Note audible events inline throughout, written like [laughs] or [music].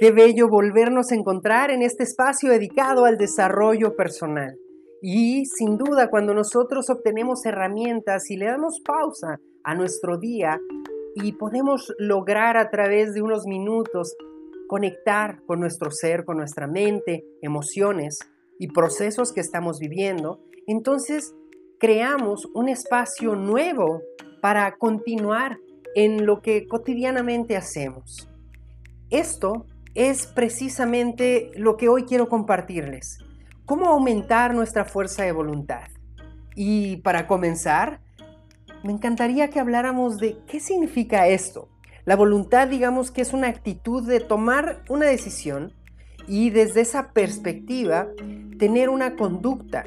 Qué bello volvernos a encontrar en este espacio dedicado al desarrollo personal. Y sin duda, cuando nosotros obtenemos herramientas y le damos pausa a nuestro día y podemos lograr a través de unos minutos conectar con nuestro ser, con nuestra mente, emociones y procesos que estamos viviendo, entonces creamos un espacio nuevo para continuar en lo que cotidianamente hacemos. Esto es precisamente lo que hoy quiero compartirles. ¿Cómo aumentar nuestra fuerza de voluntad? Y para comenzar, me encantaría que habláramos de qué significa esto. La voluntad, digamos que es una actitud de tomar una decisión y desde esa perspectiva tener una conducta.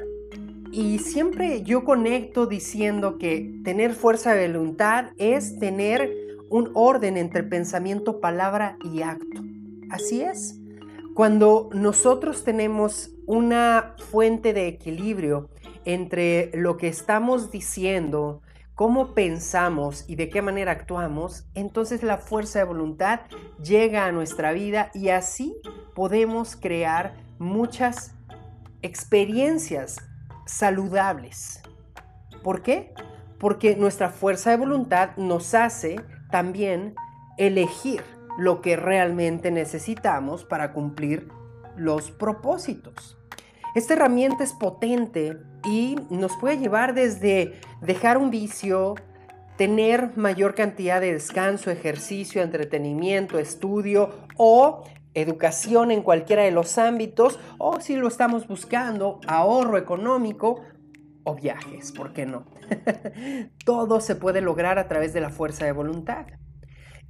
Y siempre yo conecto diciendo que tener fuerza de voluntad es tener un orden entre pensamiento, palabra y acto. Así es. Cuando nosotros tenemos una fuente de equilibrio entre lo que estamos diciendo, cómo pensamos y de qué manera actuamos, entonces la fuerza de voluntad llega a nuestra vida y así podemos crear muchas experiencias saludables. ¿Por qué? Porque nuestra fuerza de voluntad nos hace también elegir lo que realmente necesitamos para cumplir los propósitos. Esta herramienta es potente y nos puede llevar desde dejar un vicio, tener mayor cantidad de descanso, ejercicio, entretenimiento, estudio o educación en cualquiera de los ámbitos o si lo estamos buscando, ahorro económico o viajes, ¿por qué no? [laughs] Todo se puede lograr a través de la fuerza de voluntad.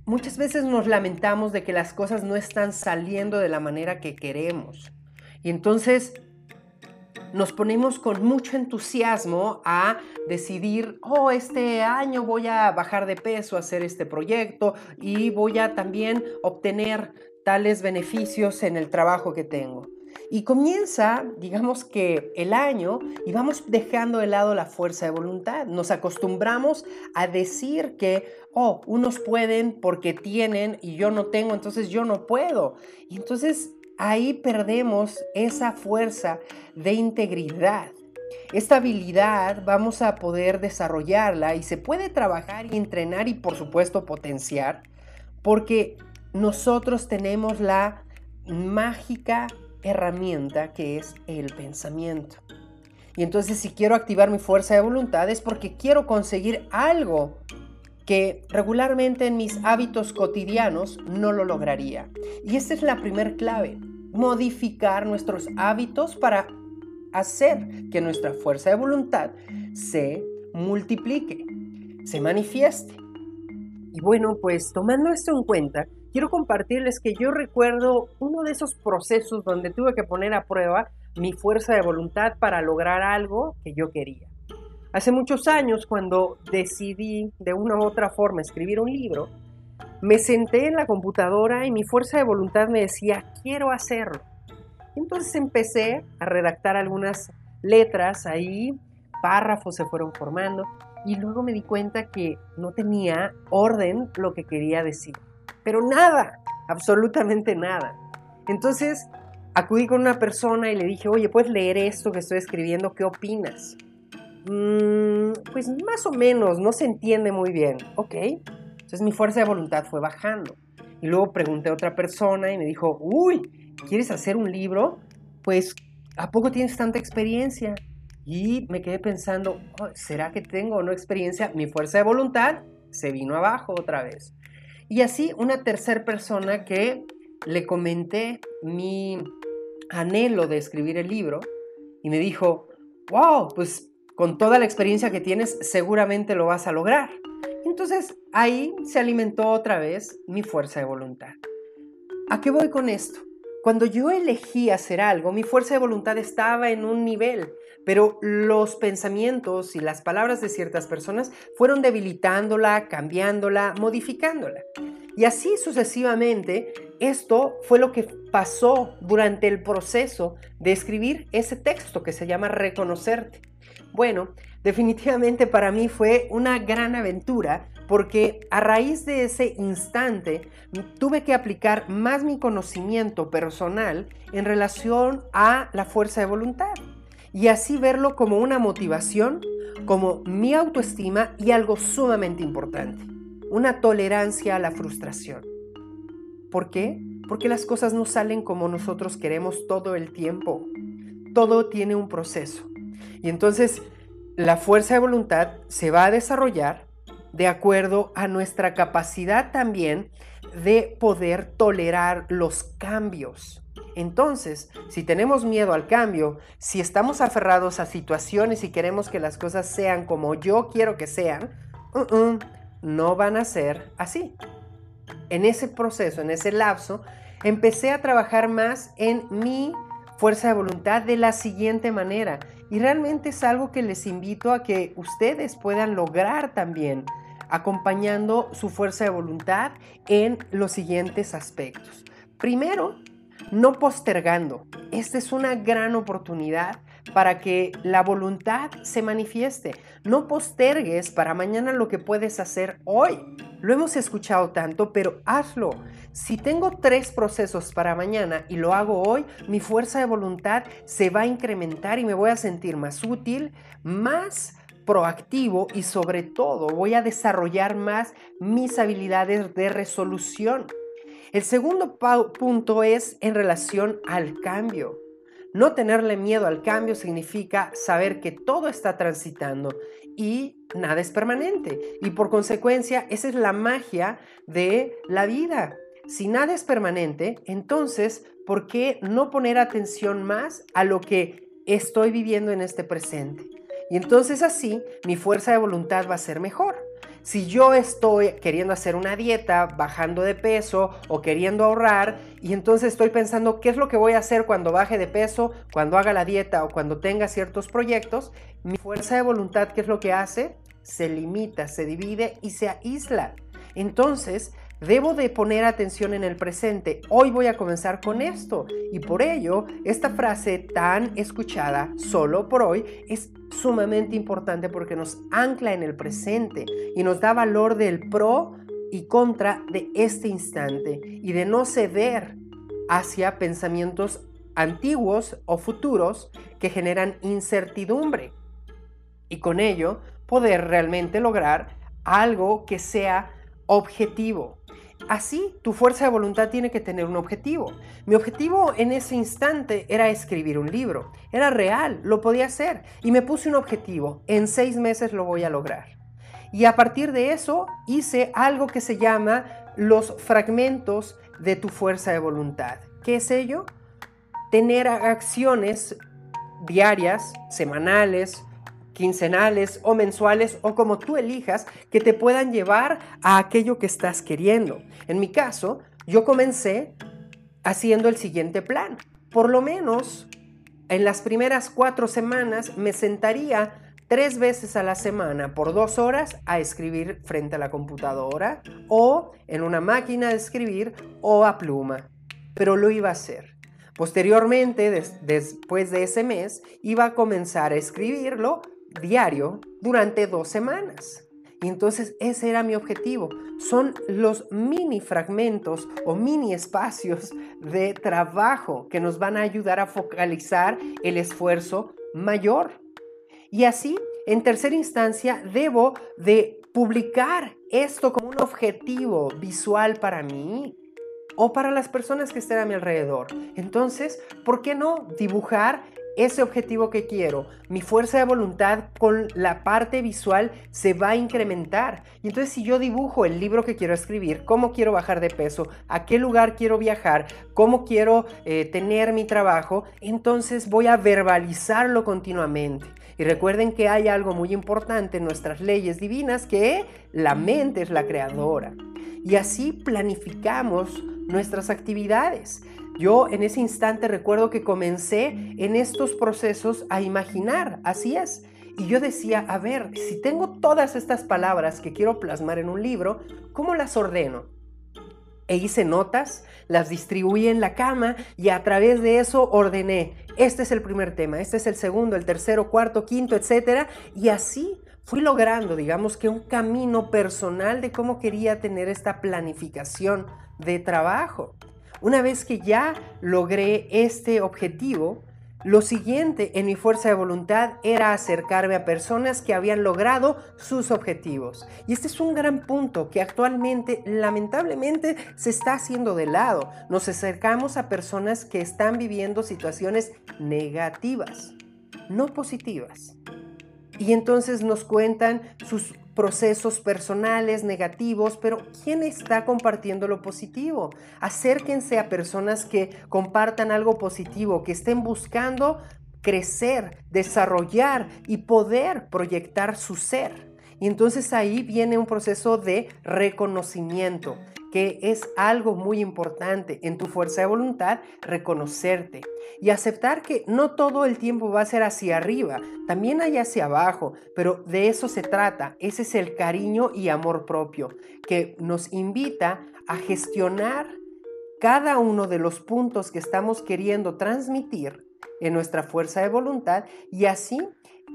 Muchas veces nos lamentamos de que las cosas no están saliendo de la manera que queremos. Y entonces nos ponemos con mucho entusiasmo a decidir, oh, este año voy a bajar de peso, hacer este proyecto y voy a también obtener tales beneficios en el trabajo que tengo. Y comienza, digamos que el año y vamos dejando de lado la fuerza de voluntad. Nos acostumbramos a decir que, oh, unos pueden porque tienen y yo no tengo, entonces yo no puedo. Y entonces ahí perdemos esa fuerza de integridad. Esta habilidad vamos a poder desarrollarla y se puede trabajar y entrenar y por supuesto potenciar porque nosotros tenemos la mágica herramienta que es el pensamiento. Y entonces si quiero activar mi fuerza de voluntad es porque quiero conseguir algo que regularmente en mis hábitos cotidianos no lo lograría. Y esta es la primer clave, modificar nuestros hábitos para hacer que nuestra fuerza de voluntad se multiplique, se manifieste. Y bueno, pues tomando esto en cuenta, quiero compartirles que yo recuerdo uno de esos procesos donde tuve que poner a prueba mi fuerza de voluntad para lograr algo que yo quería. Hace muchos años, cuando decidí de una u otra forma escribir un libro, me senté en la computadora y mi fuerza de voluntad me decía, quiero hacerlo. Entonces empecé a redactar algunas letras ahí, párrafos se fueron formando y luego me di cuenta que no tenía orden lo que quería decir pero nada, absolutamente nada. Entonces acudí con una persona y le dije, oye, ¿puedes leer esto que estoy escribiendo? ¿Qué opinas? Mm, pues más o menos, no se entiende muy bien. Ok, entonces mi fuerza de voluntad fue bajando. Y luego pregunté a otra persona y me dijo, uy, ¿quieres hacer un libro? Pues, ¿a poco tienes tanta experiencia? Y me quedé pensando, oh, ¿será que tengo o no experiencia? Mi fuerza de voluntad se vino abajo otra vez. Y así una tercera persona que le comenté mi anhelo de escribir el libro y me dijo, wow, pues con toda la experiencia que tienes seguramente lo vas a lograr. Entonces ahí se alimentó otra vez mi fuerza de voluntad. ¿A qué voy con esto? Cuando yo elegí hacer algo, mi fuerza de voluntad estaba en un nivel pero los pensamientos y las palabras de ciertas personas fueron debilitándola, cambiándola, modificándola. Y así sucesivamente, esto fue lo que pasó durante el proceso de escribir ese texto que se llama Reconocerte. Bueno, definitivamente para mí fue una gran aventura porque a raíz de ese instante tuve que aplicar más mi conocimiento personal en relación a la fuerza de voluntad y así verlo como una motivación, como mi autoestima y algo sumamente importante, una tolerancia a la frustración. ¿Por qué? Porque las cosas no salen como nosotros queremos todo el tiempo. Todo tiene un proceso. Y entonces la fuerza de voluntad se va a desarrollar de acuerdo a nuestra capacidad también de poder tolerar los cambios. Entonces, si tenemos miedo al cambio, si estamos aferrados a situaciones y queremos que las cosas sean como yo quiero que sean, uh-uh, no van a ser así. En ese proceso, en ese lapso, empecé a trabajar más en mi fuerza de voluntad de la siguiente manera. Y realmente es algo que les invito a que ustedes puedan lograr también acompañando su fuerza de voluntad en los siguientes aspectos. Primero, no postergando. Esta es una gran oportunidad para que la voluntad se manifieste. No postergues para mañana lo que puedes hacer hoy. Lo hemos escuchado tanto, pero hazlo. Si tengo tres procesos para mañana y lo hago hoy, mi fuerza de voluntad se va a incrementar y me voy a sentir más útil, más proactivo y sobre todo voy a desarrollar más mis habilidades de resolución. El segundo punto es en relación al cambio. No tenerle miedo al cambio significa saber que todo está transitando y nada es permanente. Y por consecuencia, esa es la magia de la vida. Si nada es permanente, entonces, ¿por qué no poner atención más a lo que estoy viviendo en este presente? Y entonces así mi fuerza de voluntad va a ser mejor. Si yo estoy queriendo hacer una dieta, bajando de peso o queriendo ahorrar, y entonces estoy pensando qué es lo que voy a hacer cuando baje de peso, cuando haga la dieta o cuando tenga ciertos proyectos, mi fuerza de voluntad, ¿qué es lo que hace? Se limita, se divide y se aísla. Entonces, Debo de poner atención en el presente. Hoy voy a comenzar con esto. Y por ello, esta frase tan escuchada solo por hoy es sumamente importante porque nos ancla en el presente y nos da valor del pro y contra de este instante y de no ceder hacia pensamientos antiguos o futuros que generan incertidumbre. Y con ello poder realmente lograr algo que sea objetivo. Así, tu fuerza de voluntad tiene que tener un objetivo. Mi objetivo en ese instante era escribir un libro. Era real, lo podía hacer. Y me puse un objetivo. En seis meses lo voy a lograr. Y a partir de eso hice algo que se llama los fragmentos de tu fuerza de voluntad. ¿Qué es ello? Tener acciones diarias, semanales, quincenales o mensuales o como tú elijas que te puedan llevar a aquello que estás queriendo. En mi caso, yo comencé haciendo el siguiente plan. Por lo menos en las primeras cuatro semanas me sentaría tres veces a la semana por dos horas a escribir frente a la computadora o en una máquina de escribir o a pluma. Pero lo iba a hacer. Posteriormente, después de ese mes, iba a comenzar a escribirlo diario durante dos semanas. Y entonces ese era mi objetivo. Son los mini fragmentos o mini espacios de trabajo que nos van a ayudar a focalizar el esfuerzo mayor. Y así, en tercera instancia, debo de publicar esto como un objetivo visual para mí o para las personas que estén a mi alrededor. Entonces, ¿por qué no dibujar ese objetivo que quiero, mi fuerza de voluntad con la parte visual se va a incrementar. Y entonces si yo dibujo el libro que quiero escribir, cómo quiero bajar de peso, a qué lugar quiero viajar, cómo quiero eh, tener mi trabajo, entonces voy a verbalizarlo continuamente. Y recuerden que hay algo muy importante en nuestras leyes divinas, que la mente es la creadora. Y así planificamos nuestras actividades. Yo en ese instante recuerdo que comencé en estos procesos a imaginar, así es. Y yo decía, a ver, si tengo todas estas palabras que quiero plasmar en un libro, ¿cómo las ordeno? E hice notas, las distribuí en la cama y a través de eso ordené, este es el primer tema, este es el segundo, el tercero, cuarto, quinto, etcétera, y así fui logrando, digamos que un camino personal de cómo quería tener esta planificación de trabajo. Una vez que ya logré este objetivo, lo siguiente en mi fuerza de voluntad era acercarme a personas que habían logrado sus objetivos. Y este es un gran punto que actualmente lamentablemente se está haciendo de lado. Nos acercamos a personas que están viviendo situaciones negativas, no positivas. Y entonces nos cuentan sus procesos personales negativos, pero ¿quién está compartiendo lo positivo? Acérquense a personas que compartan algo positivo, que estén buscando crecer, desarrollar y poder proyectar su ser. Y entonces ahí viene un proceso de reconocimiento que es algo muy importante en tu fuerza de voluntad, reconocerte y aceptar que no todo el tiempo va a ser hacia arriba, también hay hacia abajo, pero de eso se trata, ese es el cariño y amor propio que nos invita a gestionar cada uno de los puntos que estamos queriendo transmitir en nuestra fuerza de voluntad y así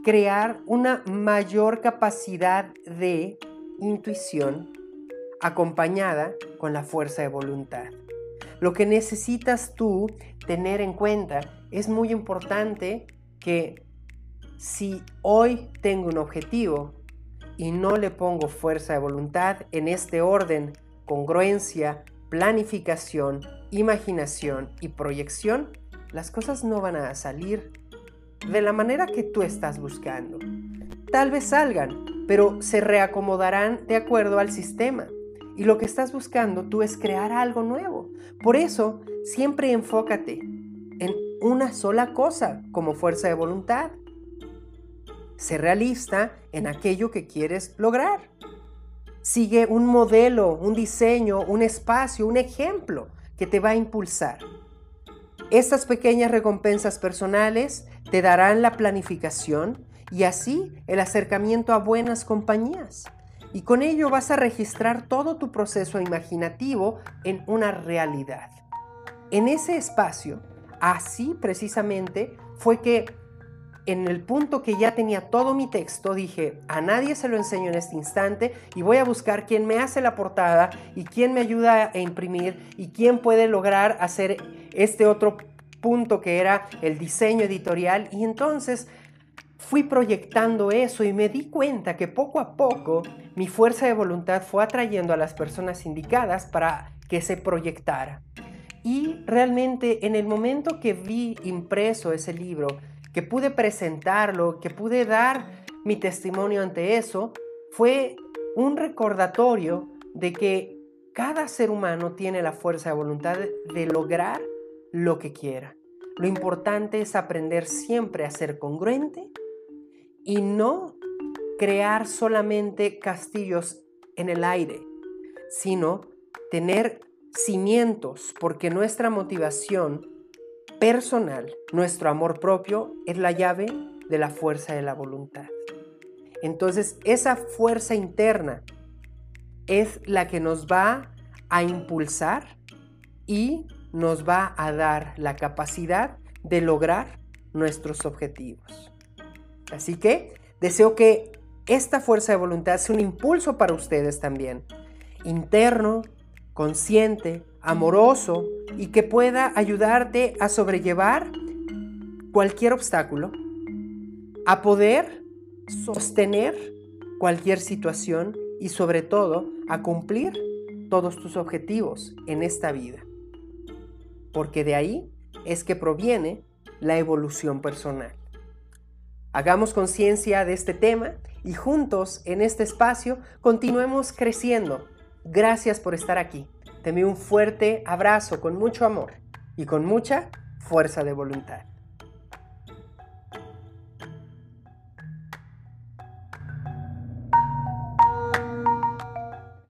crear una mayor capacidad de intuición acompañada con la fuerza de voluntad. Lo que necesitas tú tener en cuenta es muy importante que si hoy tengo un objetivo y no le pongo fuerza de voluntad en este orden, congruencia, planificación, imaginación y proyección, las cosas no van a salir de la manera que tú estás buscando. Tal vez salgan, pero se reacomodarán de acuerdo al sistema. Y lo que estás buscando tú es crear algo nuevo. Por eso, siempre enfócate en una sola cosa como fuerza de voluntad. Sé realista en aquello que quieres lograr. Sigue un modelo, un diseño, un espacio, un ejemplo que te va a impulsar. Estas pequeñas recompensas personales te darán la planificación y así el acercamiento a buenas compañías y con ello vas a registrar todo tu proceso imaginativo en una realidad. En ese espacio, así precisamente, fue que en el punto que ya tenía todo mi texto, dije, a nadie se lo enseño en este instante y voy a buscar quién me hace la portada y quién me ayuda a imprimir y quién puede lograr hacer este otro punto que era el diseño editorial. Y entonces fui proyectando eso y me di cuenta que poco a poco mi fuerza de voluntad fue atrayendo a las personas indicadas para que se proyectara. Y realmente en el momento que vi impreso ese libro, que pude presentarlo, que pude dar mi testimonio ante eso, fue un recordatorio de que cada ser humano tiene la fuerza de voluntad de lograr lo que quiera. Lo importante es aprender siempre a ser congruente y no crear solamente castillos en el aire, sino tener cimientos, porque nuestra motivación personal, nuestro amor propio, es la llave de la fuerza de la voluntad. Entonces, esa fuerza interna es la que nos va a impulsar y nos va a dar la capacidad de lograr nuestros objetivos. Así que deseo que esta fuerza de voluntad sea un impulso para ustedes también, interno, consciente, amoroso y que pueda ayudarte a sobrellevar cualquier obstáculo, a poder sostener cualquier situación y sobre todo a cumplir todos tus objetivos en esta vida. Porque de ahí es que proviene la evolución personal. Hagamos conciencia de este tema y juntos en este espacio continuemos creciendo. Gracias por estar aquí. Te un fuerte abrazo con mucho amor y con mucha fuerza de voluntad.